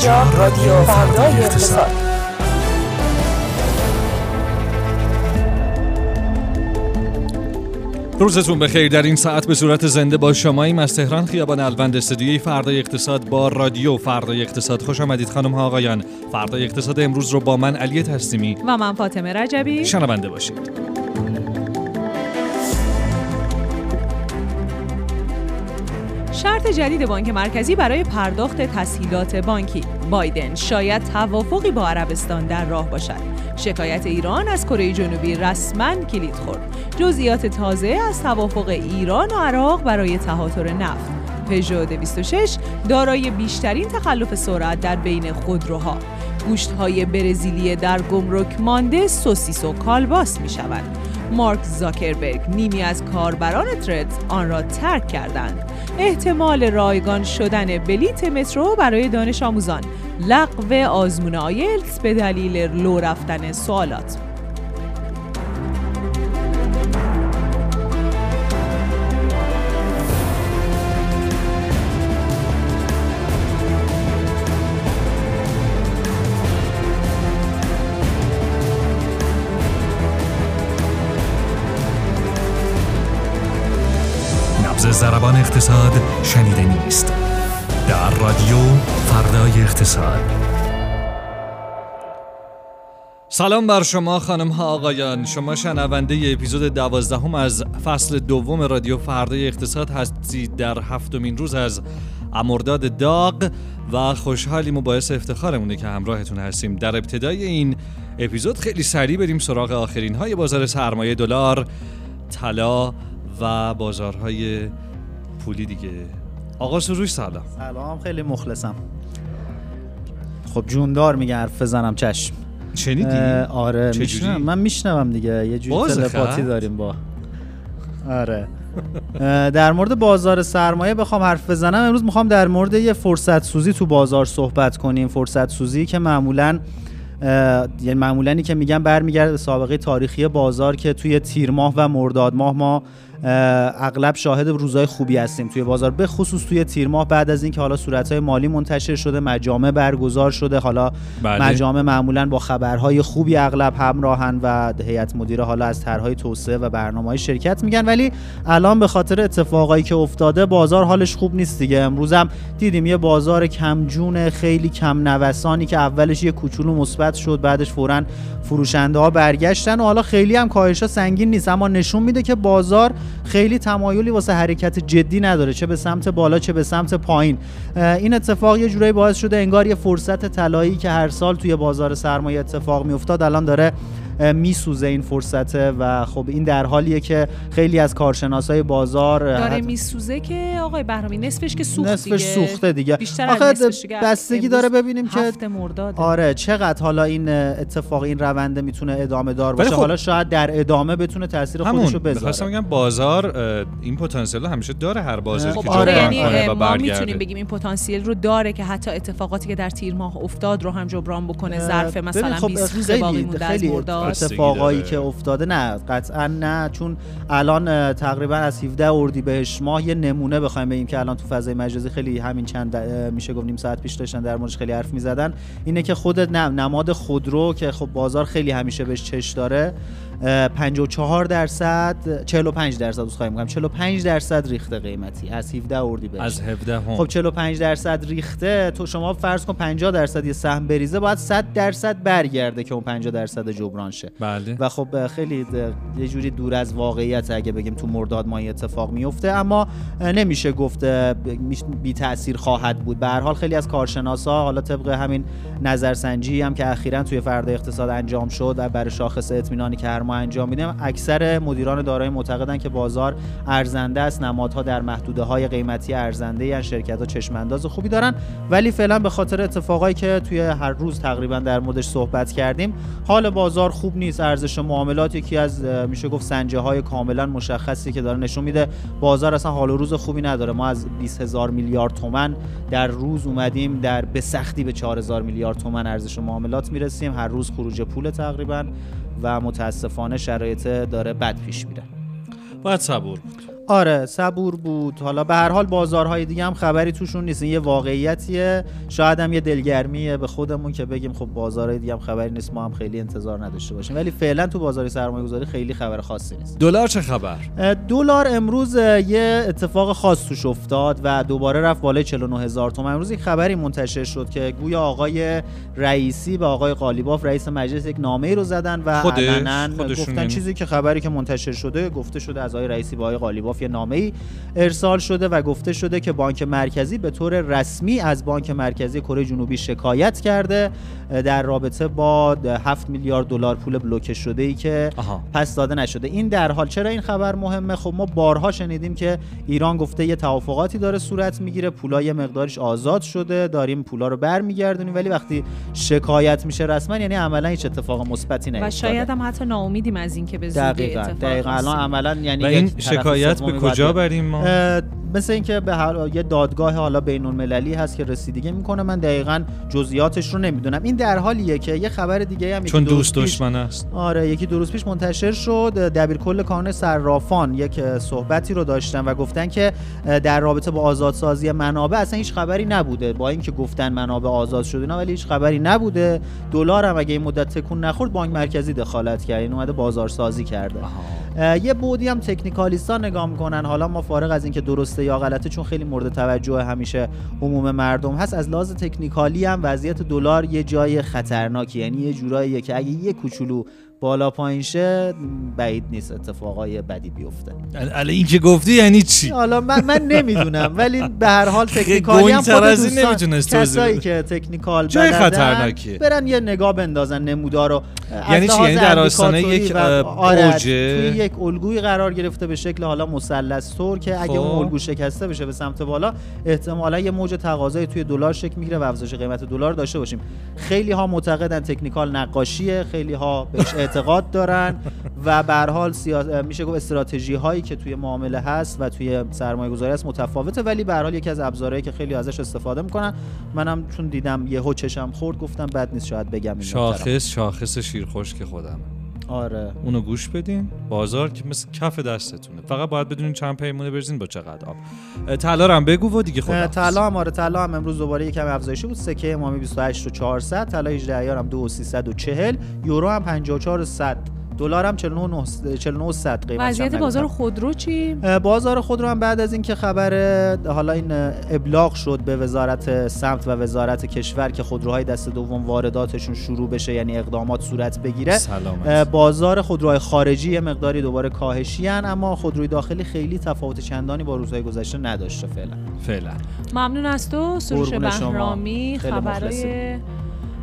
اینجا رادیو فردای اقتصاد. روزتون بخیر. در این ساعت به صورت زنده با شماییم از تهران خیابان الوند استودیوی فردای اقتصاد با رادیو فردای اقتصاد. خوش آمدید خانم ها آقایان. فردای اقتصاد امروز رو با من علی تسلیمی و من فاطمه رجبی. شنونده باشید. شرط جدید بانک مرکزی برای پرداخت تسهیلات بانکی. بایدن شاید توافقی با عربستان در راه باشد. شکایت ایران از کره جنوبی رسما کلید خورد. جزئیات تازه از توافق ایران و عراق برای تهاتر نفت. پژو 206 دارای بیشترین تخلف سرعت در بین خودروها. گوشت های برزیلی در گمرک مانده سوسیس و کالباس می شود مارک زاکربرگ نیمی از کاربران تردز آن را ترک کردند. احتمال رایگان شدن بلیت مترو برای دانش آموزان لغو آزمون آیلتس به دلیل لو رفتن سوالات. نبز زربان اقتصاد شنیده نیست. در رادیو فردای اقتصاد. سلام بر شما خانم ها آقایان. شما شنونده ی اپیزود دوازدهم از فصل دوم رادیو فردای اقتصاد هستید در هفتمین روز از امرداد داغ و خوشحالیم و باعث افتخارمونه که همراهتون هستیم. در ابتدای این اپیزود خیلی سریع بریم سراغ آخرین های بازار سرمایه دلار. طلا و بازارهای پولی دیگه. آقا سروش سلام. سلام خیلی مخلصم. خب جوندار میگه حرف بزنم چشم. شنیدی؟ اه، آره؟ میشنم من میشنوم دیگه یه جوری تلپاتی؟ داریم با. آره. در مورد بازار سرمایه بخوام حرف بزنم. امروز می‌خوام در مورد یه فرصت سوزی تو بازار صحبت کنیم. فرصت سوزی که معمولا یعنی معمولانی که میگن برمیگرده به سابقه تاریخی بازار که توی تیر ماه و مرداد ماه ما اغلب شاهد روزهای خوبی هستیم توی بازار به خصوص توی تیر ماه. بعد از اینکه حالا صورتهای مالی منتشر شده مجامع برگزار شده حالا بله. مجامع معمولا با خبرهای خوبی اغلب همراهن و هیئت مدیره حالا از طرحهای توسعه و برنامه‌های شرکت میگن. ولی الان به خاطر اتفاقایی که افتاده بازار حالش خوب نیست دیگه. امروز هم دیدیم یه بازار کمجون خیلی کم نوسانی که اولش یه کوچولو مثبت شد بعدش فورا فروشنده ها برگشتن و حالا خیلی هم کاهش سنگین نیست. اما نشون میده که بازار خیلی تمایلی واسه حرکت جدی نداره چه به سمت بالا چه به سمت پایین. این اتفاق یه جورایی باعث شده انگار یه فرصت طلایی که هر سال توی بازار سرمایه اتفاق میافتاد الان داره میسوزه این فرصته و خب این در حالیه که خیلی از کارشناسای بازار داره حتی میسوزه که آقای بهرامی نصفش که سوخت نصفش دیگه. سوخته دیگه بیشتر آخه. بستگی داره ببینیم که مرداد آره چقدر حالا این اتفاق این رونده می‌تونه ادامه دار باشه ولی خب- حالا شاید در ادامه بتونه تاثیر همون خودشو بذاره می‌خواستم بگم بازار این پتانسیل همیشه داره هر بازاری خب که آره، یعنی و ما. می‌تونیم بگیم این پتانسیل رو داره که حتی اتفاقاتی که در تیر ماه افتاد رو هم جبران بکنه ظرف مثلا خب 20 روز خیلی- باقی مونده از مرداد اتفاقایی. که افتاده نه قطعا نه. چون الان تقریبا از 17 اردیبهشت ماه یه نمونه بخوایم بگیم که الان تو فضای مجازی خیلی همین چند میشه گفت نیم ساعت پیش داشتن در موردش خیلی حرف می‌زدن. اینه که خود نم نماد خودرو که خب بازار خیلی همیشه بهش چش داره اه، 54 درصد 45 درصد عذرخواهی می‌کنم 45 درصد ریخته قیمتی از 17 اردیبهشت. از 17 هم. خب 45 درصد ریخته. تو شما فرض کن 50 درصد یه سهم بریزه باید 100 درصد برگرده که اون 50 درصد جبران شه بله. و خب خیلی یه جوری دور از واقعیت اگه بگیم تو مرداد ماه اتفاق میفته اما نمیشه گفت بی تاثیر خواهد بود. به هر حال خیلی از کارشناسا حالا طبق همین نظرسنجی هم که اخیرا توی فرد اقتصاد انجام شد و برای شاخص اطمینانی که هر ماه انجام میدیم اکثر مدیران دارایی معتقدن که بازار ارزنده است. نمادها در محدوده های قیمتی ارزنده یعنی شرکت ها چشم انداز خوبی دارن. ولی فعلا به خاطر اتفاقایی که توی هر روز تقریبا در موردش صحبت کردیم حال بازار خوب نیست. ارزش معاملات یکی از میشه گفت سنجه های کاملا مشخصی که داره نشون میده. بازار اصلا حال و روز خوبی نداره. ما از 20 هزار میلیارد تومن در روز اومدیم در به سختی به 4 هزار میلیارد تومن ارزش معاملات می‌رسیم. هر روز خروج پول تقریبا و متاسفانه شرایط داره بد پیش میره. باید صبور. بود آره صبور بود. حالا به هر حال بازارهای دیگه هم خبری توشون نیست. این یه واقعیتیه. شاید هم یه دلگرمیه به خودمون که بگیم خب بازارهای دیگه هم خبری نیست. ما هم خیلی انتظار نداشته باشیم. ولی فعلا تو بازار سرمایه گذاری خیلی خبر خاصی نیست. دلار چه خبر؟ دلار امروز یه اتفاق خاص توش افتاد و دوباره رفت بالای 49 هزار تومان. امروز یک خبری منتشر شد که گویا آقای رئیسی به آقای قالیباف رئیس مجلس یک نامه ای رو زدن و؟ علنا گفتن یعنی؟ چیزی که خبری که منتشر شده گفته شده از آقای رئیسی به آقای قالیباف یه نامه ای ارسال شده و گفته شده که بانک مرکزی به طور رسمی از بانک مرکزی کره جنوبی شکایت کرده در رابطه با 7 میلیارد دلار پول بلوکه شده ای که آها. پس داده نشده. این در حال چرا این خبر مهمه؟ خب ما بارها شنیدیم که ایران گفته یه توافقاتی داره صورت می‌گیره پولا یه مقدارش آزاد شده داریم پولا رو برمیگردونیم ولی وقتی شکایت میشه رسما یعنی عملا هیچ اتفاق مثبتی نیفتاده. و شاید هم حتی ناامیدیم از اینکه به زودی دقیقاً اتفاق دقیقاً. الان عملا یعنی و یک این شکایت به کجا. بریم ما مثل اینکه به هر یه دادگاه حالا بین المللی هست که رسیدگی می‌کنه من دقیقا جزئیاتش رو نمی‌دونم. این در حالیه که یه خبر دیگه هم چون دوست دشمن است. آره یکی دو روز پیش منتشر شد. دبیر کل کانون صرافان یک صحبتی رو داشتن و گفتن که در رابطه با آزادسازی منابع اصلا هیچ خبری نبوده. با اینکه گفتن منابع آزاد شده اینا ولی هیچ خبری نبوده. دلار هم اگه این مدت تکون نخورد بانک مرکزی دخالت کرد. این اومده بازارسازی کرده. اه، یه بودی هم تکنیکالیستا نگاه می‌کنن. حالا ما فارغ از اینکه درسته یا غلطه چون خیلی مورد توجه همیشه عموم مردم هست. از لحاظ تکنیکالی هم وضعیت دلار یه جای خطرناکی یعنی یه جوراییه که اگه یه کوچولو بالا پایین شه بعید نیست اتفاقای بدی بیفته الان این که گفتی یعنی چی حالا من من نمی‌دونم ولی به هر حال تکنیکالی هم خود دوستان کسایی. که تکنیکال بلدن،. برن یه نگاه بندازن نمودار رو یعنی چی؟ یعنی در آستانه یک، آره، اوجه؟ توی یک الگویی قرار گرفته به شکل حالا مثلث طور که اگه خب. اون الگو شکسته بشه به سمت بالا احتمالا یه موج تقاضای توی دلار شکل می‌گیره و افزایش قیمت دلار داشته باشیم خیلی ها معتقدن تکنیکال نقاشیه خیلی ها بهش اعتقاد دارن و به حال سیا... میشه گفت استراتژی هایی که توی معامله هست و توی سرمایه گذاری هست متفاوته ولی به حال یکی از ابزارهایی که خیلی ازش استفاده می‌کنن منم چون دیدم یهو چشم خورد گفتم بد نیست شاید بگم این. شاخص شاخص شیرخوش که خودم آره. اونو گوش بدین. بازار که مثل کف دستتونه. فقط باید بدونین چند پیمونه بریزین با چقدر آب. طلا هم بگو و دیگه خدا طلا هم آره طلا هم امروز دوباره یکم افزایشی بود. سکه امامی 28 و 400 طلا 18 ایار هم 2 و 340 یورو هم 54 و 100 دلار هم 49 و 49 و 100 قیمتش هم وضعیت. بازار خودرو چی؟ بازار خودرو هم بعد از اینکه خبر حالا این ابلاغ شد به وزارت سمت و وزارت کشور که خودروهای دست دوم وارداتشون شروع بشه یعنی اقدامات صورت بگیره سلامت. بازار خودروهای خارجی یه مقداری دوباره کاهشی هن، اما خودروی داخلی خیلی تفاوت چندانی با روزهای گذشته نداشته فعلا. فعلا. ممنون از تو. سروش. بهرامی اه،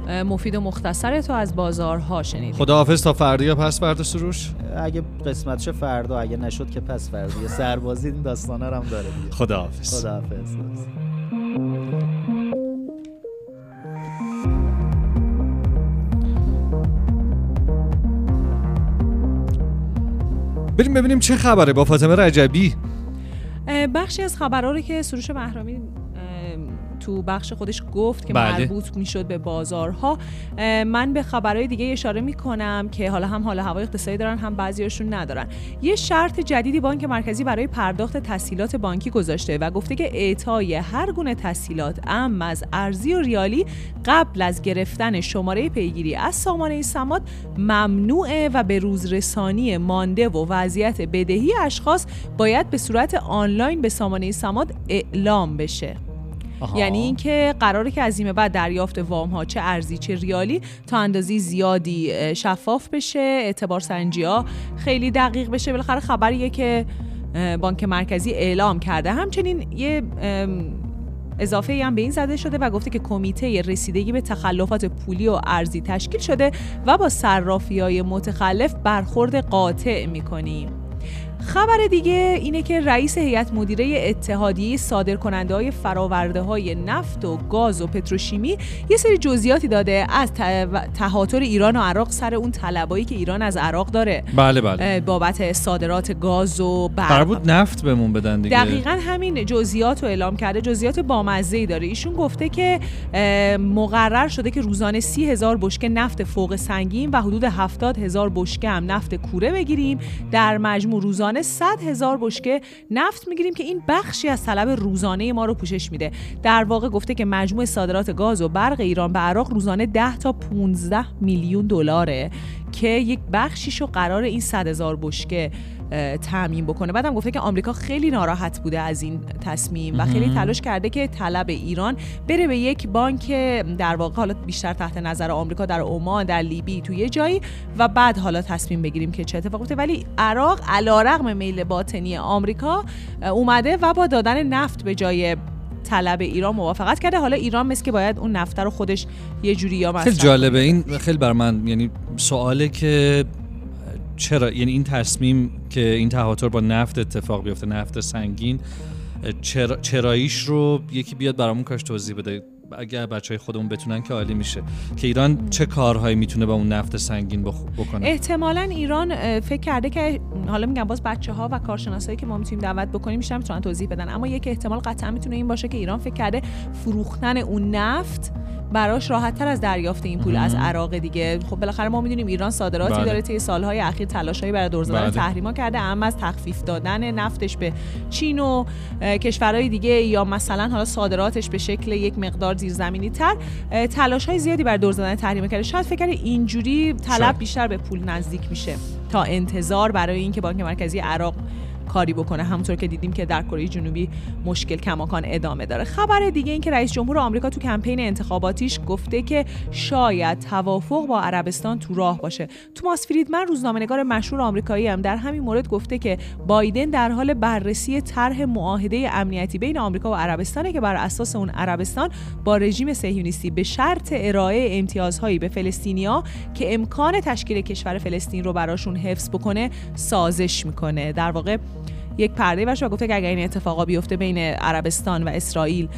مفید و مختصر تو از بازارها شنیدیم. خداحافظ تا فردا یا پس فردا سروش؟ اگه قسمت شه فردا اگه نشد که پس فردا. یه سربازی این داستانه رو هم داره دیگه. خداحافظ. خداحافظ. بریم ببینیم چه خبره با فاطمه رجبی. بخشی از خبرها رو که سروش بهرامی تو بخش خودش گفت که بله. مربوط می‌شد به بازارها. من به خبرهای دیگه اشاره می‌کنم که حالا هم حال هوای اقتصادی دارن هم بعضیاشون ندارن. یه شرط جدیدی بانک مرکزی برای پرداخت تسهیلات بانکی گذاشته و گفته که اعطای هر گونه تسهیلات ام از ارزی و ریالی قبل از گرفتن شماره پیگیری از سامانه سماد ممنوعه و به روزرسانی مانده و وضعیت بدهی اشخاص باید به صورت آنلاین به سامانه سماد اعلام بشه. آها. یعنی اینکه قراره که از این بعد دریافت وام ها چه ارزی چه ریالی تا اندازی زیادی شفاف بشه اعتبار سنجی ها خیلی دقیق بشه. بالاخره خبریه که بانک مرکزی اعلام کرده. همچنین یه اضافه ای هم به این زده شده و گفته که کمیته رسیدگی به تخلفات پولی و ارزی تشکیل شده و با صرافی های متخلف برخورد قاطع می‌کنیم. خبر دیگه اینه که رئیس هیئت مدیره اتحادیه صادرکننده های فراورده های نفت و گاز و پتروشیمی یه سری جزئیاتی داده از تهاتر ایران و عراق سر اون طلبایی که ایران از عراق داره. بله بله. بابت صادرات گاز و برق. بود نفت بهمون بدن دیگه. دقیقا همین جزئیات رو اعلام کرده. جزئیات بامزه ای داره. ایشون گفته که مقرر شده که روزانه سی هزار بشکه نفت فوق سنگین و حدود هفتاد هزار بشکه هم نفت کوره بگیریم. در مجموع روزانه روزانه 100 هزار بشکه نفت می‌گیریم که این بخشی از طلب روزانه ما رو پوشش میده. در واقع گفته که مجموع صادرات گاز و برق ایران به عراق روزانه 10 تا 15 میلیون دلاره که یک بخشیشو قرار این 100 هزار بشکه تعمین بکنه. بعدم گفته که آمریکا خیلی ناراحت بوده از این تصمیم و خیلی تلاش کرده که طلب ایران بره به یک بانک در واقع حالا بیشتر تحت نظر آمریکا در عمان در لیبی تو یه جایی و بعد حالا تصمیم بگیریم که چه اتفاقی ولی عراق علیرغم میل باطنی آمریکا اومده و با دادن نفت به جای طلب ایران موافقت کرده. حالا ایران مثل که باید اون نفت رو خودش یه جوری یا خیلی جالبه. این خیلی بر من یعنی سواله که چرا یعنی این تصمیم که این تهاتر با نفت اتفاق بیفته نفت سنگین چرا چراییش رو یکی بیاد برامون کاش توضیح بده؟ اگر بچه های خودمون بتونن که عالی میشه. که ایران چه کارهایی می‌تونه با اون نفت سنگین بکنه؟ احتمالا ایران فکر کرده که حالا میگم باز بچه ها و کارشناسایی که ما می‌تونیم دعوت بکنیم میشن می‌تونن توضیح بدن. اما یک احتمال قطعا می‌تونه این باشه که ایران فکر کرده فروختن اون نفت براش راحت تر از دریافت این پول از عراق دیگه. خب بالاخره ما می‌دونیم ایران صادراتی بله. داره طی سالهای اخیر تلاشایی برای دور زدن بله. تحریما کرده. اما از تخفیف دادن نفتش به چین و کشورهای دیگه یا مثلا حالا صادراتش به شکل یک مقدار زیرزمینی تر تلاش های زیادی برای دور زدن تحریم کرده. شاید فکر اینجوری طلب بیشتر به پول نزدیک میشه تا انتظار برای اینکه بانک مرکزی عراق کاری بکنه. همونطور که دیدیم که در کره جنوبی مشکل کماکان ادامه داره. خبر دیگه این که رئیس جمهور آمریکا تو کمپین انتخاباتیش گفته که شاید توافق با عربستان تو راه باشه. توماس فریدمن روزنامه‌نگار مشهور آمریکایی هم در همین مورد گفته که بایدن در حال بررسی طرح معاهده امنیتی بین آمریکا و عربستانه که بر اساس اون عربستان با رژیم صهیونیستی به شرط ارائه امتیازهایی به فلسطینیا که امکان تشکیل کشور فلسطین رو براشون حفظ بکنه سازش می‌کنه. در واقع یک پرده و گفته که اگر این اتفاقا بیفته بین عربستان و اسرائیل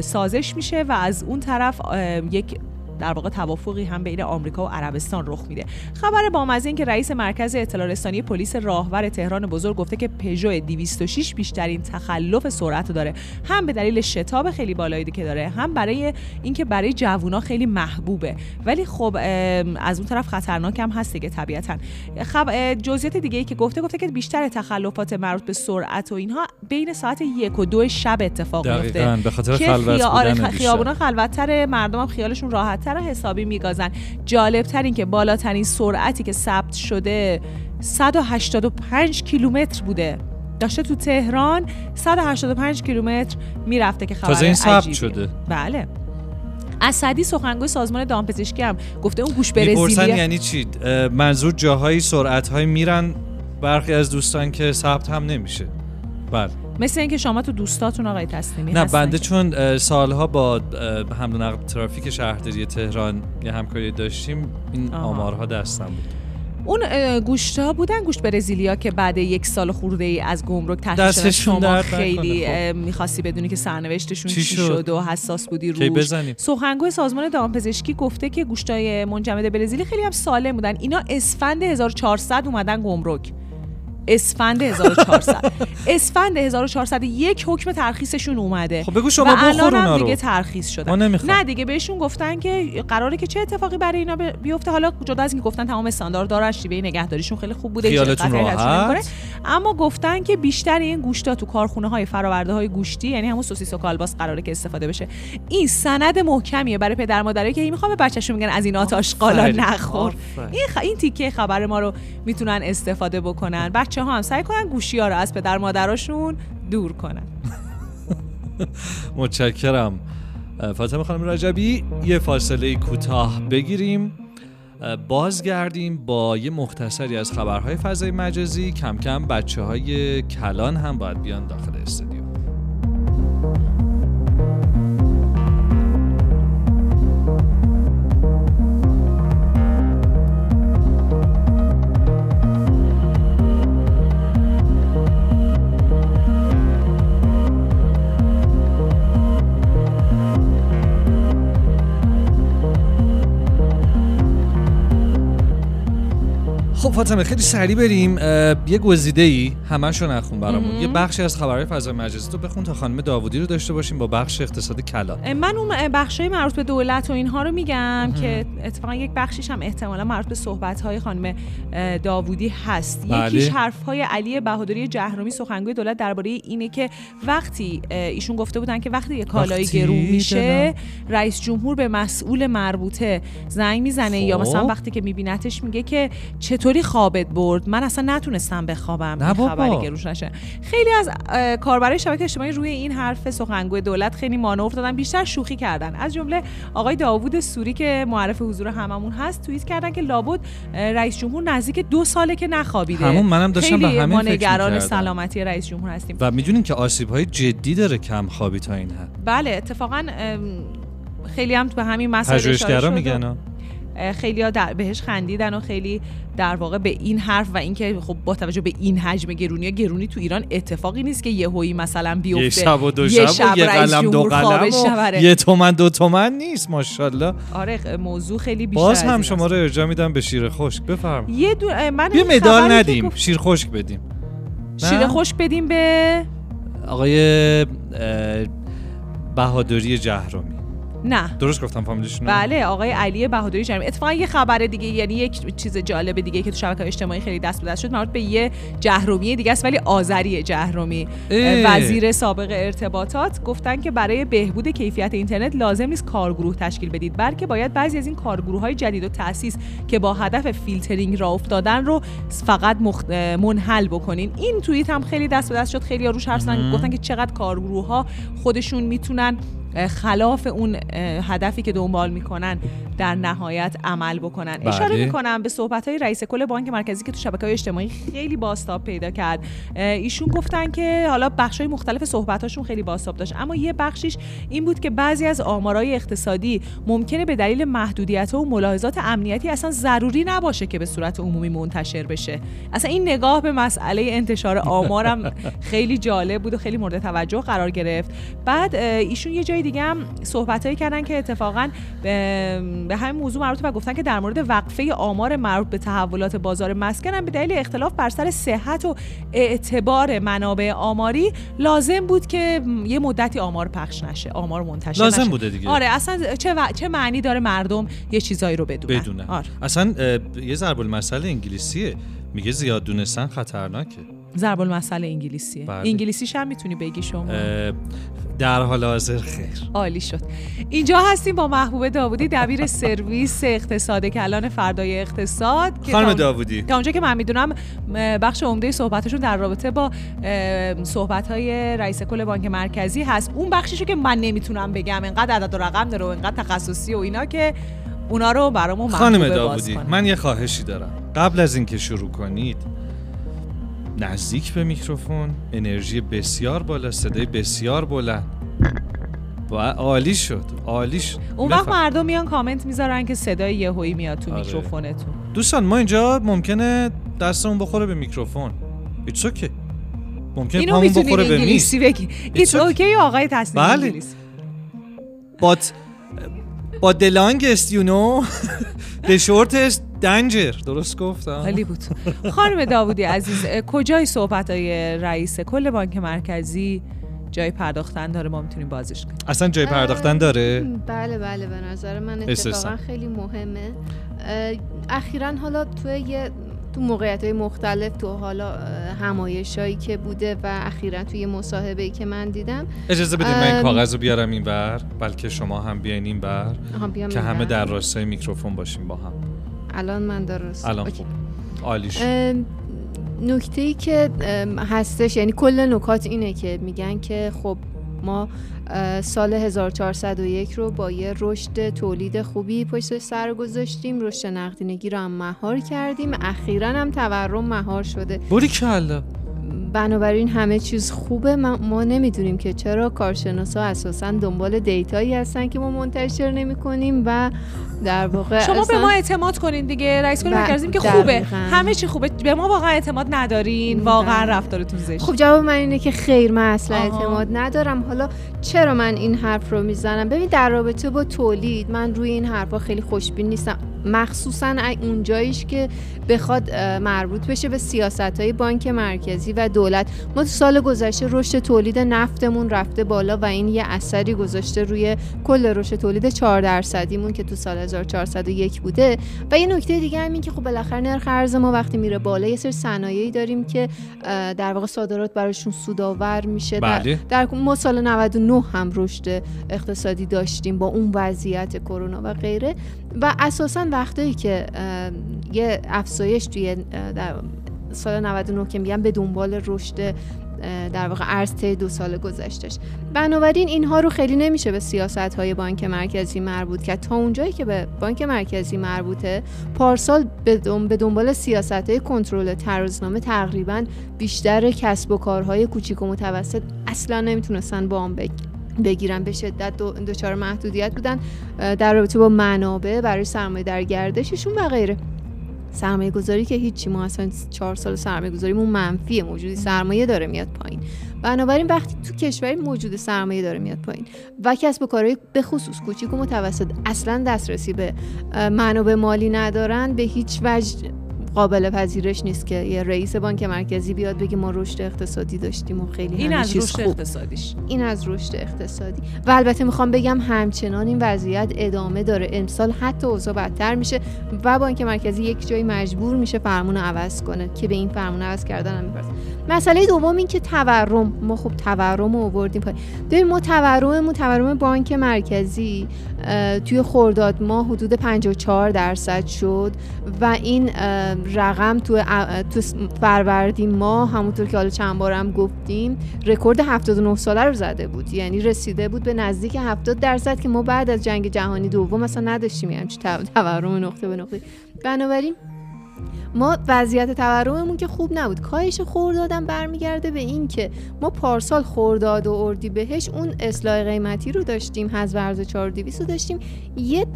سازش میشه و از اون طرف یک در واقع توافقی هم بین آمریکا و عربستان رخ میده. خبر با این که رئیس مرکز اطلاع رسانی پلیس راهور تهران بزرگ گفته که پژو 206 بیشترین تخلف سرعت رو داره. هم به دلیل شتاب خیلی بالایی که داره هم برای اینکه برای جوونا خیلی محبوبه. ولی خب از اون طرف خطرناک هم هست دیگه طبیعتا. خب جزئیات دیگه ای که گفته گفته که بیشتر تخلفات مربوط به سرعت و اینها بین ساعت یک و دو شب اتفاق میفته به خاطر خلوت آره خیابونا خلوتتر مردم هم خیالشون راحت رو حسابی میگازن. جالب این که بالاترین سرعتی که ثبت شده 185 کیلومتر بوده. داشته تو تهران 185 کیلومتر می‌رفته که خبر این ثبت شده. بله. اسدی سخنگوی سازمان دامپزشکی هم گفته اون گوش برزیلیا یعنی چی؟ منظور جاهایی سرعت های میرن برخی از دوستان که ثبت هم نمیشه. بله. مثل اینکه شما تو دوستاتون آقای تسلیمی نه بنده چون سالها با حمل و نقل ترافیک شهرداری تهران یه همکاری داشتیم این آمارها دستم بود. اون گوشتا بودن؟ گوشت برزیلیا که بعد یک سال خورده ای از گمرک تحت شما خیلی خب. می‌خواستی بدونی که سرنوشتشون چی شد؟ و حساس بودی روش. سخنگوی سازمان دامپزشکی گفته که گوشتای منجمد برزیلی خیلی هم سالم بودن. اینا اسفند 1400 اومدن گمرک. اسفند 1400 اسفند 1400 یک حکم ترخیصشون اومده. خب بگو شما بخور اونا رو. دیگه ترخیص شدن نه دیگه بهشون گفتن که قراره که چه اتفاقی برای اینا بیفته. حالا جدا از اینکه گفتن تمام استانداردها شیوه نگهداریشون خیلی خوب بوده راحت. اما گفتن که بیشتر این گوشتا تو کارخونه های فراورده های گوشتی یعنی همون سوسیس و کالباس قراره که استفاده بشه. این سند محکمیه برای پدر مادرایی که می‌خوام به بچه‌شون میگن از این آتش قالا نخور. این خ... این تیکه خبر ما رو می‌تونن استفاده بکنن. بچه ها هم سعی کنن گوشی ها رو از پدر مادراشون دور کنن. متشکرم. فاطمه خانم رجبی یه فاصله کوتاه بگیریم. بازگردیم با یه مختصری از خبرهای فضای مجازی. کم کم بچه های کلان هم باید بیان داخل استودیو. فاطمه خیلی سریع بریم. یه گزیده ای همشو نخون برامون. یه بخشی از خبرهای فضای مجازی تو بخون تا خانم داوودی رو داشته باشیم با بخش اقتصاد کلان. من اون بخشای مربوط به دولت و اینها رو میگم که اتفاقا یک بخشیش هم احتمالا مربوط به صحبت-های خانم اه، داوودی هست. بله. یکیش حرف‌های علی بهادری جهرومی سخنگوی دولت درباره اینه که وقتی ایشون گفته بودن که وقتی یه کالایی وقتی؟ گرون میشه رئیس جمهور به مسئول مربوطه زنگ می‌زنه یا خب. مثلا وقتی که میبینتش میگه که چطوری خوابت برد. من اصلا نتونستم بخوابم نه این بابا. خبری گروش نشه. خیلی از کاربرای شبکه اجتماعی روی این حرف سخنگوی دولت خیلی مانور دادن بیشتر شوخی کردن. از جمله آقای داوود سوری که معرف حضور هممون هست توییت کردن که لابد رئیس جمهور نزدیک دو ساله که نخوابیده. همون منم داشتم به خیلی همین ما نگران. سلامتی رئیس جمهور هستیم. و می‌دونین که آسیب های جدی داره کم خوابی تا این حد. بله اتفاقا خیلی هم به همین مسائل میگن. خیلی ها در بهش خندیدن و خیلی در واقع به این حرف و اینکه خب با توجه به این حجم گرونی گرونی تو ایران اتفاقی نیست که یهویی مثلا بیفته. یه شب و دو یه شب, و یه قلم دو قلم و. یه تومن دو تومن نیست ماشاءالله. آره موضوع خیلی بیشتر باز از هم شما. رو ارجاع میدم به شیر خشک. بفرم یه دو... من یه مدال ندیم. گفت- شیر خشک بدیم. شیر؟ خوش بدیم به آقای بهادری جهرومی. نه. درست گفتم فامیلیشون بله آقای علی بهادری جرمی اتفاقا یه خبر دیگه یعنی یک چیز جالب دیگه که تو شبکه اجتماعی خیلی دست به دست شد مربوط به یه جهرومی دیگه است ولی آذری جهرومی. وزیر سابق ارتباطات گفتن که برای بهبود کیفیت اینترنت لازم نیست کارگروه تشکیل بدید بلکه باید بعضی از این کارگروه های جدید و تاسیس که با هدف فیلترینگ را افتادن رو فقط مخ... منحل بکنین. این توییت هم خیلی دست به دست شد خیلی روش حرف مهم. گفتن که چقدر کارگروه ها خودشون می‌تونن خلاف اون هدفی که دنبال می‌کنن در نهایت عمل بکنن. بله. اشاره می‌کنم به صحبت های رئیس کل بانک مرکزی که تو شبکه های اجتماعی خیلی باستاب پیدا کرد. ایشون گفتن که حالا بخش های مختلف صحبت هاشون خیلی باستاب داشت. اما یه بخشیش این بود که بعضی از آمارای اقتصادی ممکنه به دلیل محدودیت و ملاحظات امنیتی اصلا ضروری نباشه که به صورت عمومی منتشر بشه. اصلا این نگاه به مسئله انتشار آمارم خیلی جالب بود و خیلی مورد توجه قرار گرفت. بعد ایشون یه جای دیگه هم صحبتایی کردن که اتفاقا به, همین موضوع مربوطه و گفتن که در مورد وقفه آمار مربوط به تحولات بازار مسکن هم به دلیل اختلاف بر سر صحت و اعتبار منابع آماری لازم بود که یه مدتی آمار پخش نشه آمار منتشر لازم نشه. بوده دیگه. آره اصلا چه, و- چه معنی داره مردم یه چیزایی رو بدونن. بدونه آره. اصلا یه ضرب المثل انگلیسیه. میگه زیاد دونستن خطرناکه. ضرب المثل انگلیسیه. بله. انگلیسیش هم می‌تونی بگی شما. در حال حاضر خیر. عالی شد. اینجا هستیم با محبوب داوودی دبیر سرویس اقتصاد کلان فردای اقتصاد خانم داوودی. تا اونجا که من می‌دونم بخش عمده صحبتشون در رابطه با صحبت های رئیس کل بانک مرکزی هست. اون بخشیشو که من نمی‌تونم بگم انقدر عدد و رقم داره و انقدر تخصصی و اینا که اونا رو برامون خانم داوودی. من یه خواهشی دارم. قبل از اینکه شروع کنید نزدیک به میکروفون انرژی بسیار بالا صدای بسیار بلند و عالی شد عالی شد اون وقت. مردم میان کامنت می‌ذارن که صدای یهویی میاد تو آره. میکروفونتون دوستان ما اینجا ممکنه دستمون بخوره به میکروفون it's okay ممکنه اینو پامون بخوره به میز بگی it's. okay آقای تصمیم بله. انگلیسی but but the longest you know the shortest danger درست گفتم. عالی بود. خانم داوودی عزیز کجای صحبت های رئیس کل بانک مرکزی؟ جای پرداختن داره ما می‌تونیم بازش کنیم. اصلا جای پرداختن داره؟ بله بله به نظر من. اتفاقا خیلی مهمه. اخیرا حالا توی یه تو موقعیت های مختلف تو حالا همایش هایی که بوده و اخیرا توی مصاحبه که من دیدم اجازه بدید من این. کاغذ رو بیارم این بر بلکه شما هم بیاین این بر که همه. در راستای میکروفون باشیم با هم. الان من درست الان okay. خوب. عالی شد ام، نکته ای که هستش یعنی کل نکات اینه که میگن که خب ما سال 1401 رو با یه رشد تولید خوبی پشت سر گذاشتیم. رشد نقدینگی رو هم مهار کردیم. اخیرا هم تورم مهار شده. باریکلا بنابراین همه چیز خوبه. ما, ما نمی‌دونیم که چرا کارشناسا اساسا دنبال دیتایی هستن که ما منتشر نمی کنیم و در واقع شما به ما اعتماد کنین دیگه. رئیس کل بله، مرکزی که خوبه. همه چی خوبه. به ما واقعا اعتماد ندارین. واقعا بله. رفتارتون زشت. خب جواب من اینه که خیر من اصلا. اعتماد ندارم. حالا چرا من این حرف رو می‌زنم؟ ببین در رابطه با تولید من روی این حرفا خیلی خوشبین نیستم. مخصوصا اون جاییش که بخواد مربوط بشه به سیاست های بانک مرکزی و دولت. ما تو سال گذشته رشد تولید نفتمون رفته بالا و این یه اثری گذاشته روی کل رشد تولید 4 درصدیمون که تو سال 1401 بوده. و یه نکته دیگه هم این که خب بالاخره نرخ ارز ما وقتی میره بالا یه سری صنایعی داریم که در واقع صادرات براشون سودآور میشه. بله. در, در ما سال 99 هم رشد اقتصادی داشتیم با اون وضعیت کرونا و غیره. و اساسا وقتایی که یه افزایش توی در سال 99 که میگم به دنبال رشد در واقع ارز طی دو سال گذشتش بنابراین اینها رو خیلی نمیشه به سیاست های بانک مرکزی مربوط کرد. تا اونجایی که به بانک مرکزی مربوطه پارسال به دنبال سیاست های کنترل ترازنامه تقریبا بیشتر کسب و کارهای کوچیک و متوسط اصلا نمی‌تونستن آن بگیرن. به شدت دچار محدودیت بودن در رابطه با منابع برای سرمایه در گردششون و غیره. سرمایه گذاری که هیچی ما اصلا چهار سال سرمایه گذاریمون منفیه موجودی سرمایه داره میاد پایین. بنابراین وقتی تو کشوری موجود سرمایه داره میاد پایین و کسب و کارهای به خصوص کوچیک و متوسط اصلا دسترسی به منابع مالی ندارن به هیچ وجه قابل پذیرش نیست که یه رئیس بانک مرکزی بیاد بگه ما رشد اقتصادی داشتیم و خیلی این از رشد. اقتصادیش. این از رشد اقتصادی. و البته می‌خوام بگم همچنان این وضعیت ادامه داره. امسال حتی اوضاع بدتر میشه و بانک مرکزی یک جایی مجبور میشه فرمون عوض کنه که به این فرمون عوض کردن هم می‌پرسه. مسئله دوم این که تورم ما خب تورم رو آوردیم پای ببین ما تورممون تورم بانک مرکزی توی خرداد ماه حدود 54 درصد شد و این رقم تو فروردین ماه همونطور که حالا چند بارم گفتیم رکورد 79 ساله رو زده بود. یعنی رسیده بود به نزدیک 70 درصد که ما بعد از جنگ جهانی دوم مثلا نداشتیم. همچین تورم نقطه به نقطه. بنابراین ما وضعیت تورممون که خوب نبود. کاهش خوردادم برمیگرده به این که ما پارسال خورداد و اردی بهش اون اصلاح قیمتی رو داشتیم حذف ارز 4200 رو داشتیم. یه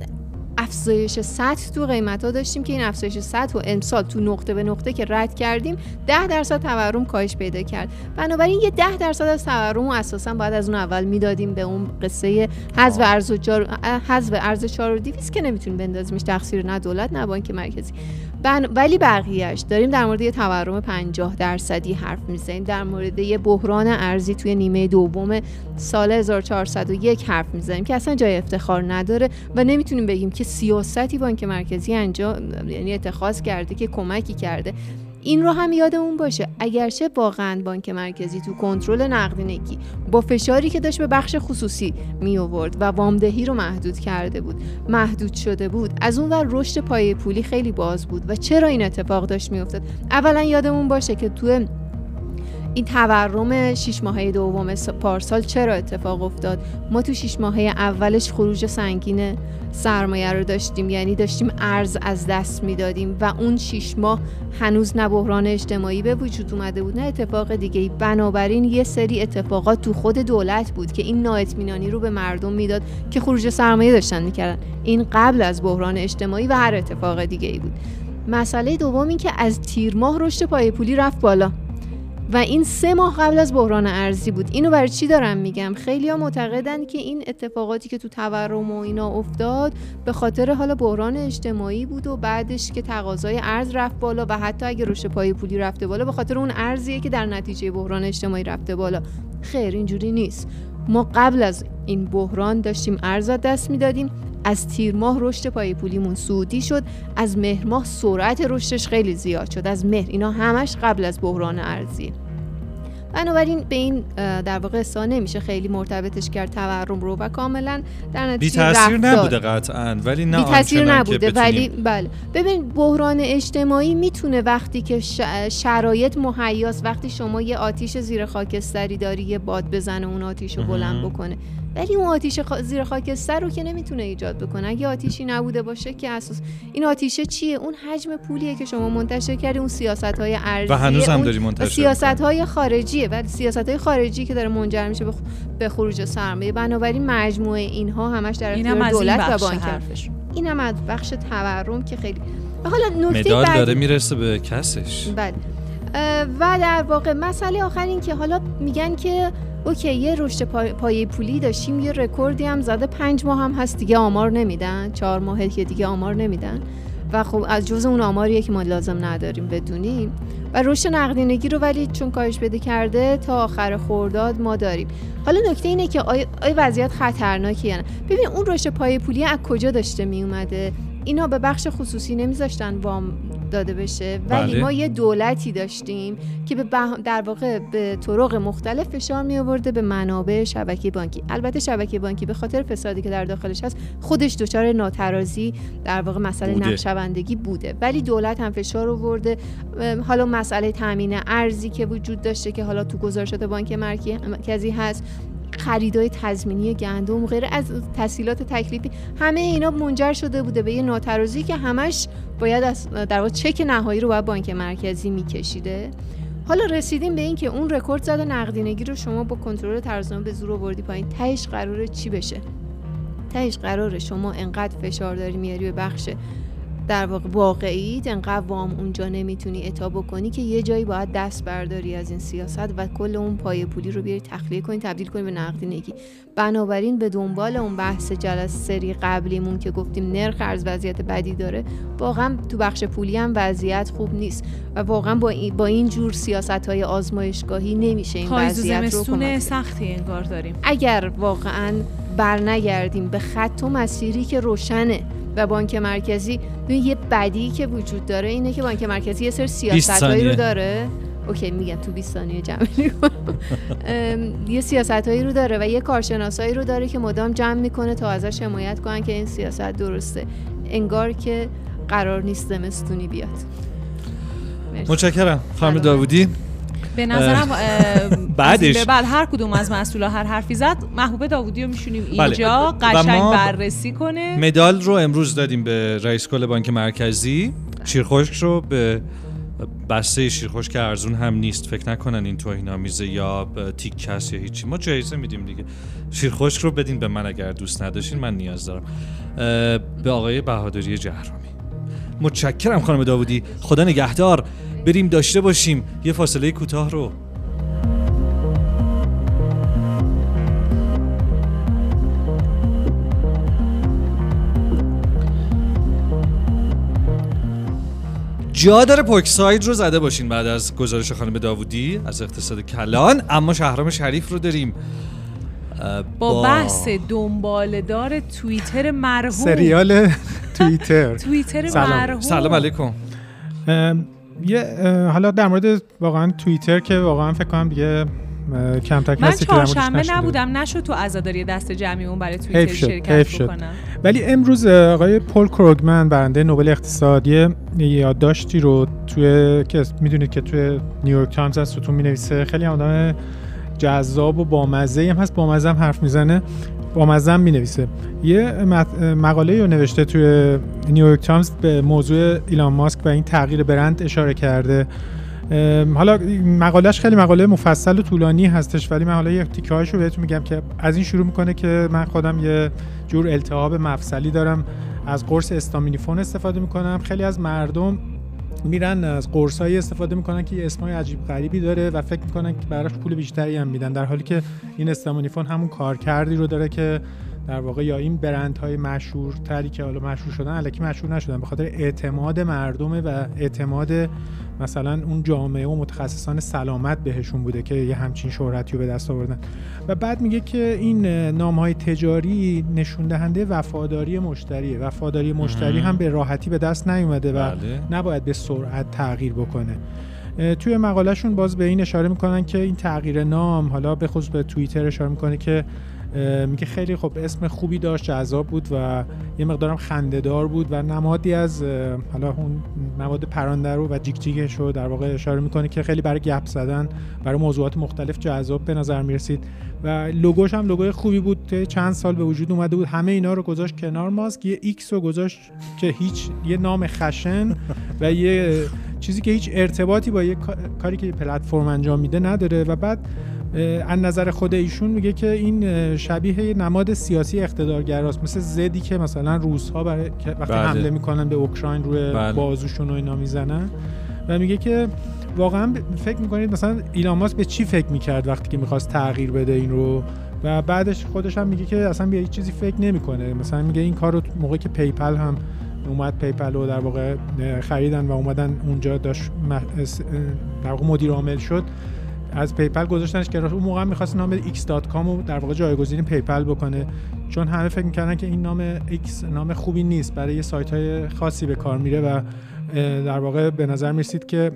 افزایش سطح تو قیمت ها داشتیم که این افزایش سطح و امسال تو نقطه به نقطه که رد کردیم 10 درصد تورم کاهش پیدا کرد. بنابراین یه 10 درصد از تورم اساسا باید از اون اول می‌دادیم به اون قصه حذف ارز حذف ارز 4200 که نمی‌تونیم بندازیمش تقصیر نه دولت نه بانک مرکزی. بن... ولی بقیهش داریم در مورد یه تورم 50 درصدی حرف می‌زنیم. در مورد یه بحران ارزی توی نیمه دوم سال 1401 حرف می‌زنیم که اصلا جای افتخار نداره و نمی‌تونیم بگیم که سیاستی بانک مرکزی انجام یعنی اتخاذ کرده که کمکی کرده. این رو هم یادمون باشه. اگرچه واقعا بانک مرکزی تو کنترل نقدینگی با فشاری که داشت به بخش خصوصی می آورد و وامدهی رو محدود کرده بود محدود شده بود. از اون ور رشد پایه پولی خیلی باز بود و چرا این اتفاق داشت میافتاد اولا یادمون باشه که تو این تورم شیش ماهه دوم پارسال چرا اتفاق افتاد؟ ما تو شیش ماهه اولش خروج سنگین سرمایه رو داشتیم یعنی داشتیم ارز از دست می‌دادیم و اون شیش ماه هنوز نه بحران اجتماعی به وجود اومده بود نه اتفاق دیگه بنابراین یه سری اتفاقات تو خود دولت بود که این نااطمینانی رو به مردم می‌داد که خروج سرمایه داشتن می‌کردن. این قبل از بحران اجتماعی و هر اتفاق دیگه ای بود. مسئله دوم این که از تیر ماه رشد پای پولی رفت بالا. و این سه ماه قبل از بحران ارزی بود. اینو برای چی دارم میگم؟ خیلی ها معتقدن که این اتفاقاتی که تو تورم و اینا افتاد به خاطر حالا بحران اجتماعی بود و بعدش که تقاضای ارز رفت بالا و حتی اگه رشد پای پولی رفته بالا به خاطر اون ارزیه که در نتیجه بحران اجتماعی رفته بالا. خیر اینجوری نیست. ما قبل از این بحران داشتیم ارز دست می‌دادیم. از تیر ماه رشد پای پولیمون سعودی شد. از مهر ماه سرعت رشدش خیلی زیاد شد. از مهر اینا همش قبل از بحران ارزی بنابراین به این در واقع اصلا نمیشه خیلی مرتبطش کرد تورم رو و کاملا در نتیجه بی تاثیر نبوده قطعا ولی نه بی تاثیر نبوده ولی بله. ببین بحران اجتماعی می‌تونه وقتی که شرایط مهیاس وقتی شما یه آتیش زیر خاکستری داری یه باد بزنه اون آتیش رو بلند بکنه. ولی اون آتیش زیر خاکستر رو که نمی‌تونه ایجاد بکنه. اگه آتیشی نبوده باشه که اساس این آتیشه چیه؟ اون حجم پولیه که شما منتشر کردی اون سیاست های ارزی و هنوز هم داری منتشر سیاست های خارجیه ولی سیاست های خارجی که داره منجر میشه به خروج سرمایه بنابراین مجموعه اینها همش در اختیار دولت و بانک این هم از بخش تورم که خیلی حالا نکته مدال داره می‌رسه به کسش. بله. و در واقع مسئله آخر این که حالا میگن که okay یه رشد پایه پولی داشتیم یه رکوردی هم زده پنج ماه هم هست دیگه آمار نمیدن. چهار ماه که دیگه آمار نمیدن. و خب از جز اون آماریه که ما لازم نداریم بدونیم. و رشد نقدینگی رو ولی چون کاهش بده کرده تا آخر خورداد ما داریم. حالا نکته اینه که آیا, وضعیت خطرناکی نه ببین اون رشد پایه پولی از کجا داشته می اومده اینا به بخش خصوصی نمیذاشتن وام داده بشه. ولی بله. ما یه دولتی داشتیم که به در واقع به طرق مختلف فشار می آورده به منابع شبکه بانکی. البته شبکه بانکی به خاطر فسادی که در داخلش هست خودش دچار ناترازی در واقع مسئله نقشبندگی بوده. ولی دولت هم فشار آورده. حالا مسئله تامین ارزی که وجود داشته که حالا تو گزارشات بانک مرکزی هست. خریدای تضمینی گندم غیر از تسهیلات تکلیفی همه اینا منجر شده بوده به یه ناترازی که همش باید از در واقع چک نهایی رو باید بانک مرکزی میکشیده. حالا رسیدیم به این که اون رکورد زده نقدینگی رو شما با کنترل ترزنامه به زور آوردی پایین. تهش قراره چی بشه؟ تهش قراره شما انقدر فشار داری میاری به بخش در واقع واقعی انقدر وام اونجا نمی‌تونی اتا بکنی که یه جایی باید دست برداری از این سیاست و کل اون پای پولی رو بیاری تخلیه کنی تبدیل کنی به نقدینگی بنابراین به دنبال اون بحث جلسه سری قبلیمون که گفتیم نرخ ارز وضعیت بدی داره واقعا تو بخش پولی هم وضعیت خوب نیست و واقعا با این, با این جور سیاست های آزمایشگاهی نمیشه این وضعیت رو کمک سختی انگار داریم. اگر واقعا برنگردیم به خط و مسیری که روشنه و بانک مرکزی. یه بدی که وجود داره اینه که بانک مرکزی یه سر سیاستهایی رو داره. اوکی میگم تو 20 ثانیه جمع یه سیاست هایی رو داره و یه کارشناسایی رو داره که مدام جمع می‌کنه تا ازش حمایت کنن که این سیاست درسته. انگار که قرار نیست زمستونی بیاد. متشکرم. خانم داوودی. به نظرم بعدش بعد هر کدوم از مسئولا هر حرفی زد محبوب داوودی رو میشونیم بله. اینجا قشنگ بررسی کنه. مدال رو امروز دادیم به رئیس کل بانک مرکزی. شیرخشک رو به بسته شیرخشک که ارزون هم نیست. فکر نکنن این توهین آمیزه یا تیکس یا هیچی. ما جایزه میدیم دیگه. شیرخشک رو بدین به من اگر دوست نداشتین من نیاز دارم. به آقای بهادری جهرامی متشکرم خانم داوودی. خدا نگهدار. بریم داشته باشیم. یه فاصله کوتاه رو. جا داره پوکساید رو زده باشین بعد از گزارش خانم داوودی از اقتصاد کلان اما شهرام شریف رو داریم. با, بحث دنبالدار توییتر مرحوم. سریال توییتر. توییتر مرحوم. سلام علیکم. یه حالا در مورد واقعا توییتر که واقعا فکر کنم دیگه کمتر کسی که من چهارشنبه نبودم نشد تو عزاداری دست جمعی اون برای توییتر شرکت شد. بکنم. ولی امروز آقای پول کروگمن برنده نوبل اقتصادی یادداشتی رو توی که می‌دونید که توی نیویورک تایمز از ستون می‌نویسه. خیلی آدم جذاب و بامزه هم هست. بامزه هم حرف می‌زنه. با مزم می نویسه یه مقاله رو نوشته توی نیویورک تایمز به موضوع ایلان ماسک و این تغییر برند اشاره کرده. حالا مقالهش خیلی مقاله مفصل و طولانی هستش ولی مقاله یک تیکه رو بهتون میگم که از این شروع می‌کنه که من خودم یه جور التهاب مفصلی دارم. از قرص استامینیفون استفاده می‌کنم. خیلی از مردم میرن از قرصایی استفاده می‌کنن که اسمای عجیب غریبی داره و فکر می‌کنن که براش پول بیشتری هم میدن در حالی که این استامونیفون همون کارکردی رو داره که در واقع یا این برندهای مشهور تری که حالا مشهور شدن الکی مشهور نشدن به خاطر اعتماد مردمه و اعتماد مثلا اون جامعه و متخصصان سلامت بهشون بوده که یه همچین شهرتی رو به دست آوردن. و بعد میگه که این نام های تجاری نشون دهنده وفاداری مشتریه. وفاداری مشتری هم به راحتی به دست نیومده و بله. نباید به سرعت تغییر بکنه. توی مقالهشون باز به این اشاره می‌کنن که این تغییر نام حالا به خصوص به توییتر اشاره می‌کنه که میگه خیلی خب اسم خوبی داشت جذاب بود و یه مقدارم خندهدار بود و نمادی از حالا اون نماد پرنده رو و جیک جیگش رو در واقع اشاره می‌کنه که خیلی برای گپ زدن برای موضوعات مختلف جذاب به نظر می‌رسید. و لوگوش هم لوگوی خوبی بود که چند سال به وجود اومده بود. همه اینا رو گذاشت کنار ماسک یه X رو گذاشت که هیچ یه نام خشن و یه چیزی که هیچ ارتباطی با یه کاری که پلتفرم انجام میده نداره. و بعد از نظر خود ایشون میگه که این شبیه نماد سیاسی اقتدارگراست مثل زدی که مثلا روزها برای وقتی بله. حمله می‌کنن به اوکراین روی بله. بازوشون و اینا می‌زنن. و میگه که واقعا فکر می‌کنید مثلا ایلان ماسک به چی فکر می‌کرد وقتی که می‌خواست تغییر بده این رو؟ و بعدش خودش هم میگه که اصلا به هیچ چیزی فکر نمی‌کنه. مثلا میگه این کار رو موقعی که پیپل هم اومد PayPal رو در واقع خریدن و اومدن اونجا داشت در واقع مدیر عامل شد. از PayPal گذاشتنش که اون موقع می‌خواست نام x.com رو در واقع جایگزین PayPal بکنه. چون همه فکر می‌کردن که این نام x نام خوبی نیست. برای سایت های خاصی به کار میره و در واقع به نظر می‌رسید که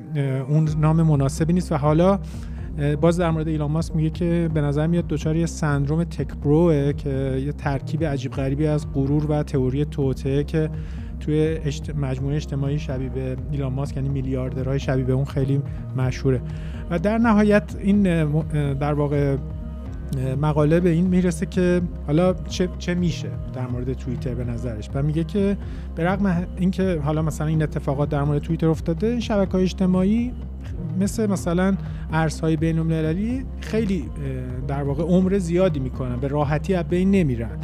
اون نام مناسبی نیست. و حالا باز در مورد ایلان ماسک میگه که به نظر میاد دچار یه سندروم tech bro ئه که یه ترکیب عجیب غریبی از غرور و تئوری توطئه که توی مجموعه اجتماعی شبیه به ایلان ماسک یعنی میلیاردرهای شبیه به اون خیلی مشهوره. و در نهایت این در واقع مقاله به این می‌رسه که حالا چه, چه میشه در مورد توییتر به نظرش. و میگه که به رغم اینکه حالا مثلا این اتفاقات در مورد توییتر افتاده شبکه های اجتماعی مثل مثلا ارزهای بین المللی خیلی در واقع عمر زیادی می‌کنن به راحتی از بین نمیرن.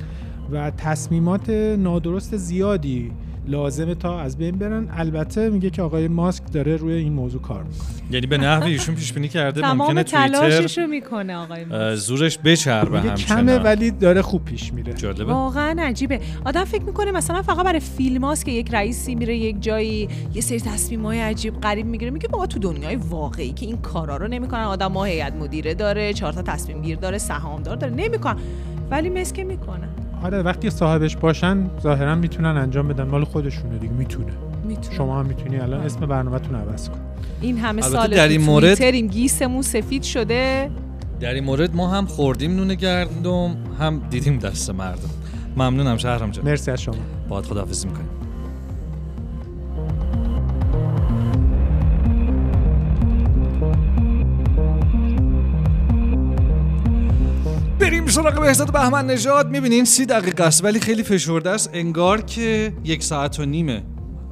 و تصمیمات نادرست زیادی لازمه تا از بین برن. البته میگه که آقای ماسک داره روی این موضوع کار می‌کنه. یعنی به نحوی ایشون پیش بینی کرده ممکنه توییتر می‌کنه آقای ماسک. زورش بچربه همچنان کمه ولی داره خوب پیش میره. جالبه. واقعا عجیبه. آدم فکر می‌کنه مثلا فقط برای فیلم هاست که یک رئیسی میره یک جایی یه سری تصمیم های عجیب غریب می‌گیره. میگه بابا تو دنیای واقعی که این کارا رو نمی‌کنن. آدم ها هیئت مدیره داره چهار تا تصمیم گیر داره سهامدار داره. نمی‌کنن. ولی مسکه می‌کنه. آره وقتی صاحبش باشن ظاهرا می‌تونن انجام بدن. مال خودشونه دیگه می‌تونه. می‌تونه. شما هم می‌تونی الان اسم برنامهتون عوض کن. این همه سال در این مورد- گیسمون سفید شده. در این مورد ما هم خوردیم نون گندم هم دیدیم دست مردم. ممنونم شهرام جان. مرسی از شما. باید خداحافظی می‌کنیم. سراغ بهزاد بهمن نژاد. می‌بینین سی دقیقه است ولی خیلی فشرده است. انگار که یک ساعت و نیمه.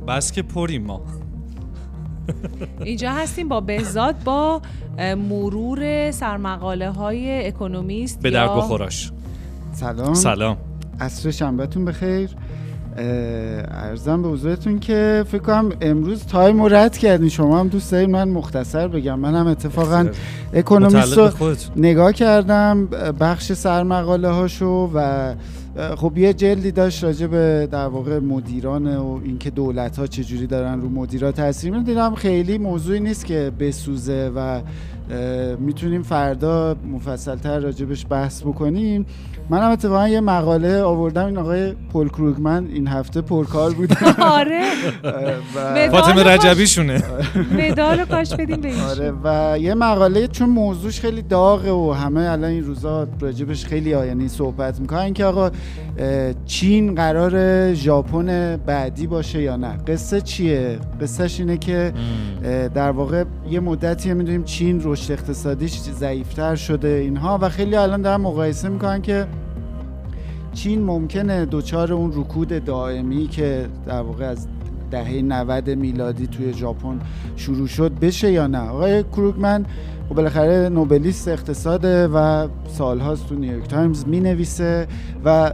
بس که پریم ما. اینجا هستیم با بهزاد با مرور سرمقاله های اکونومیست به درد بخوراش سلام. سلام. عصر شنبهتون بخیر. عرضم به حضورتون که فکر کنم امروز time رو رد کردین. شما هم دوست دارین من مختصر بگم. من هم اتفاقا اکونومیست رو نگاه کردم بخش سرمقاله هاشو و خب یه جلدی داشت راجع به در واقع مدیران و اینکه دولت ها چجوری دارن رو مدیرا تاثیر می‌ذارن دیدم خیلی موضوعی نیست که بسوزه و می‌تونیم فردا مفصلتر راجبش بحث بکنیم. منم اتفاقا یه مقاله آوردم این آقای پل کروگمن این هفته پرکار بود. آره. و مدال فاطمه رجبی مدال رو کاش بدیم به ایشون. آره و یه مقاله چون موضوعش خیلی داغه و همه الان این روزا راجبش خیلی ها یعنی صحبت می‌کنن که آقا چین قرار ژاپن بعدی باشه یا نه؟ قصه چیه؟ قصهش اینه که در واقع یه مدتی می‌دونیم چین رشد اقتصادیش ضعیفتر شده اینها و خیلی الان دارن مقایسه می‌کنن که چین ممکنه دوچار اون رکود دائمی که در واقع از دهه 90 میلادی توی ژاپن شروع شد بشه یا نه. آقای کروگمن و بالاخره نوبلیست اقتصاده و سالهاست تو نیویورک تایمز می نویسه و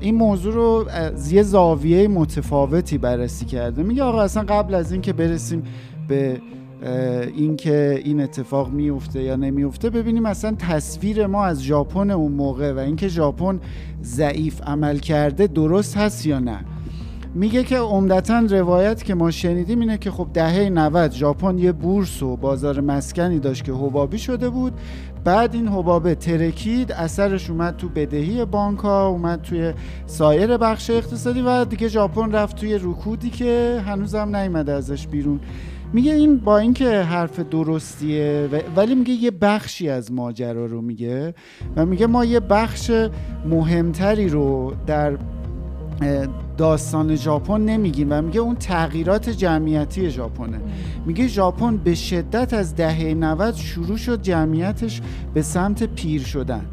این موضوع رو از یه زاویه متفاوتی بررسی کرده. میگه آقا اصلا قبل از اینکه برسیم به اینکه این اتفاق میفته یا نمیفته ببینیم اصلا تصویر ما از ژاپن اون موقع و اینکه ژاپن ضعیف عمل کرده درست هست یا نه. میگه که عمدتا روایت که ما شنیدیم اینه که خب دهه 90 ژاپن یه بورس و بازار مسکنی داشت که حبابی شده بود. بعد این حبابه ترکید اثرش اومد تو بدهی بانک ها اومد توی سایر بخش اقتصادی و دیگه ژاپن رفت توی رکودی که هنوزم نیومده ازش بیرون. میگه این با اینکه حرف درستیه ولی میگه یه بخشی از ماجرا رو میگه و میگه ما یه بخش مهمتری رو در داستان ژاپن نمیگیم و میگه اون تغییرات جمعیتی ژاپنه. میگه ژاپن به شدت از دهه 90 شروع شد جمعیتش به سمت پیر شدن.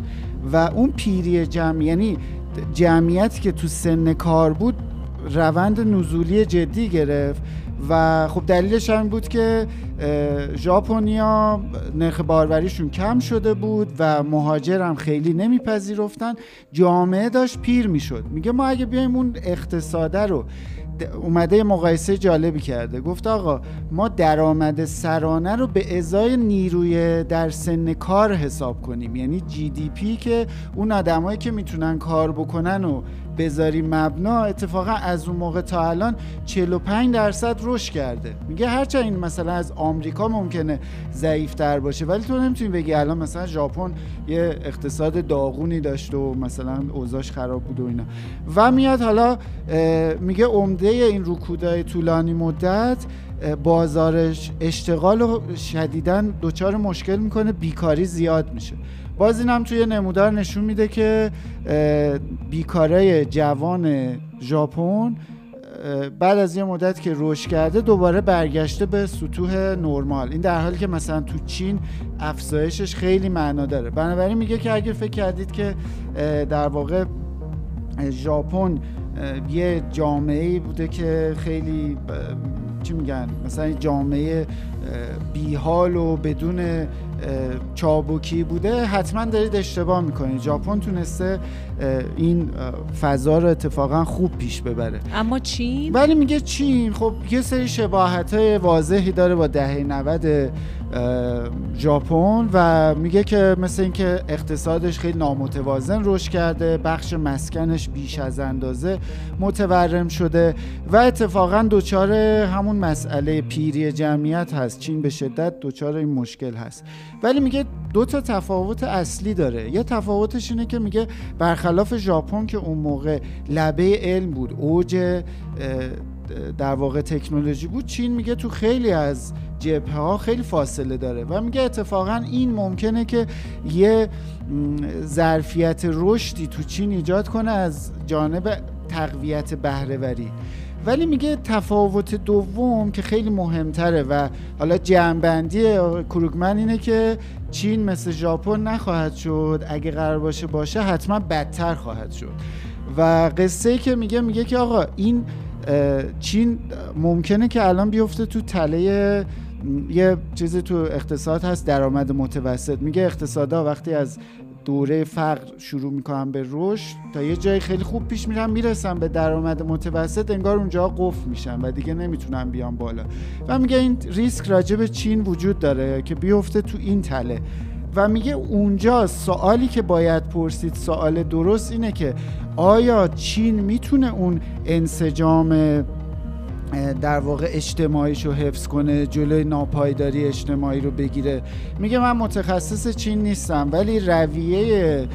و اون پیری جمع یعنی جمعیتی که تو سن کار بود روند نزولی جدی گرفت. و خب دلیلش هم بود که ژاپنیا نرخ باروریشون کم شده بود و مهاجر هم خیلی نمیپذیرفتن. جامعه داشت پیر می‌شد. میگه ما اگه بیایم اون اقتصاده رو اومده مقایسه جالبی کرده. گفت آقا ما درآمد سرانه رو به ازای نیروی در سن کار حساب کنیم. یعنی جی دی پی که اون آدمایی که می‌تونن کار بکنن و بذاری مبنا اتفاقا از اون موقع تا الان 45 درصد رشد کرده. میگه هرچند این مثلا از آمریکا ممکنه ضعیفتر باشه ولی تو نمی‌تونی بگی الان مثلا ژاپن یه اقتصاد داغونی داشت و مثلا اوضاعش خراب بود و اینا. و میاد حالا میگه عمده این رکودای طولانی مدت بازارش اشتغال و شدیدن دچار مشکل می‌کنه بیکاری زیاد میشه. باز این هم توی نمودار نشون میده که بیکاره جوان ژاپن بعد از یه مدت که رشد کرده دوباره برگشته به سطوح نرمال. این در حالی که مثلا تو چین افزایشش خیلی معنا داره. بنابراین میگه که اگر فکر کردید که در واقع ژاپن یه جامعه بوده که خیلی چی میگن؟ مثلا جامعه بیحال و بدون چابکی بوده حتما دارید اشتباه می‌کنید. ژاپن تونسته این فضا رو اتفاقا خوب پیش ببره. اما چین؟ ولی میگه چین خب یه سری شباهت های واضحی داره با دهه 90 ژاپن و میگه که مثل اینکه اقتصادش خیلی نامتوازن رشد کرده بخش مسکنش بیش از اندازه متورم شده و اتفاقا دچار همون مسئله پیری جمعیت هست چین به شدت دچار این مشکل هست. ولی میگه دو تا تفاوت اصلی داره. یه تفاوتش اینه که میگه برخلاف ژاپن که اون موقع لبه علم بود اوج در واقع تکنولوژی بود چین میگه تو خیلی از جبهه ها خیلی فاصله داره و میگه اتفاقا این ممکنه که یه ظرفیت رشدی تو چین ایجاد کنه از جانب تقویت بهرهوری. ولی میگه تفاوت دوم که خیلی مهمتره و حالا جمعبندی کروگمن اینه که چین مثل ژاپن نخواهد شد اگه قرار باشه باشه حتما بدتر خواهد شد. و قصه ای که میگه میگه که آقا این چین ممکنه که الان بیفته تو تله یه چیزی تو اقتصاد هست درآمد متوسط. میگه اقتصادا وقتی از دوره فقر شروع می‌کنن به رشد تا یه جای خیلی خوب پیش میرن می‌رسن به درآمد متوسط انگار اونجا قفل میشن و دیگه نمی‌تونن بیان بالا. و میگه این ریسک راجع به چین وجود داره که بیفته تو این تله. و میگه اونجا سوالی که باید پرسید سوال درست اینه که آیا چین می‌تونه اون انسجام در واقع اجتماعیش رو حفظ کنه جلوی ناپایداری اجتماعی رو بگیره؟ میگه من متخصص چین نیستم ولی رویه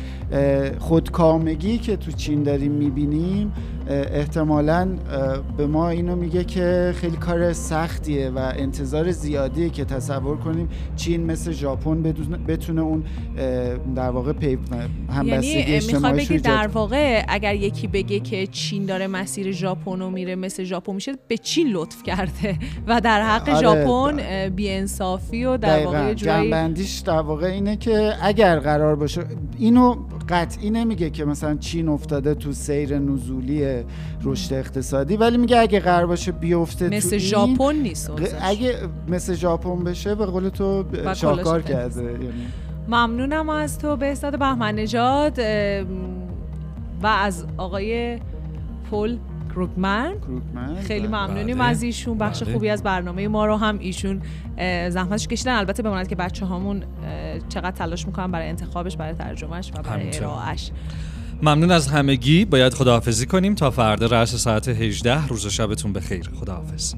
خودکامگی که تو چین داریم می‌بینیم احتمالا به ما اینو میگه که خیلی کار سختیه و انتظار زیادیه که تصور کنیم چین مثل ژاپن بتونه اون در واقع پی همبستگی یعنی اجتماعی بگی در واقع اگر یکی بگه که چین داره مسیر ژاپن رو میره مثل ژاپن میشه به چین لطف کرده و در حق آره. ژاپن بیانصافی و در واقع جورایی جنبندیش در واقع اینه که اگر قرار باشه اینو قطعی نمیگه که مثلا چین افتاده تو سیر نزولی رشد اقتصادی ولی میگه اگه قرار باشه بیفته مثل تو ژاپن نیست این اگه مثل ژاپن بشه به قول تو شاهکار کرده یعنی ممنونم از تو به استاد بهمن نژاد و از آقای پل کروگمن کروکمن خیلی بله. ممنونیم بله. از ایشون بخش بله. خوبی از برنامه ما رو هم ایشون زحمتش کشیدن البته بماند که بچه هامون چقدر تلاش می‌کنن برای انتخابش برای ترجمهش و برای. ارائهش ممنون از همگی. باید خداحافظی کنیم تا فردا رأس ساعت 18 روز شبتون بخیر. خداحافظ.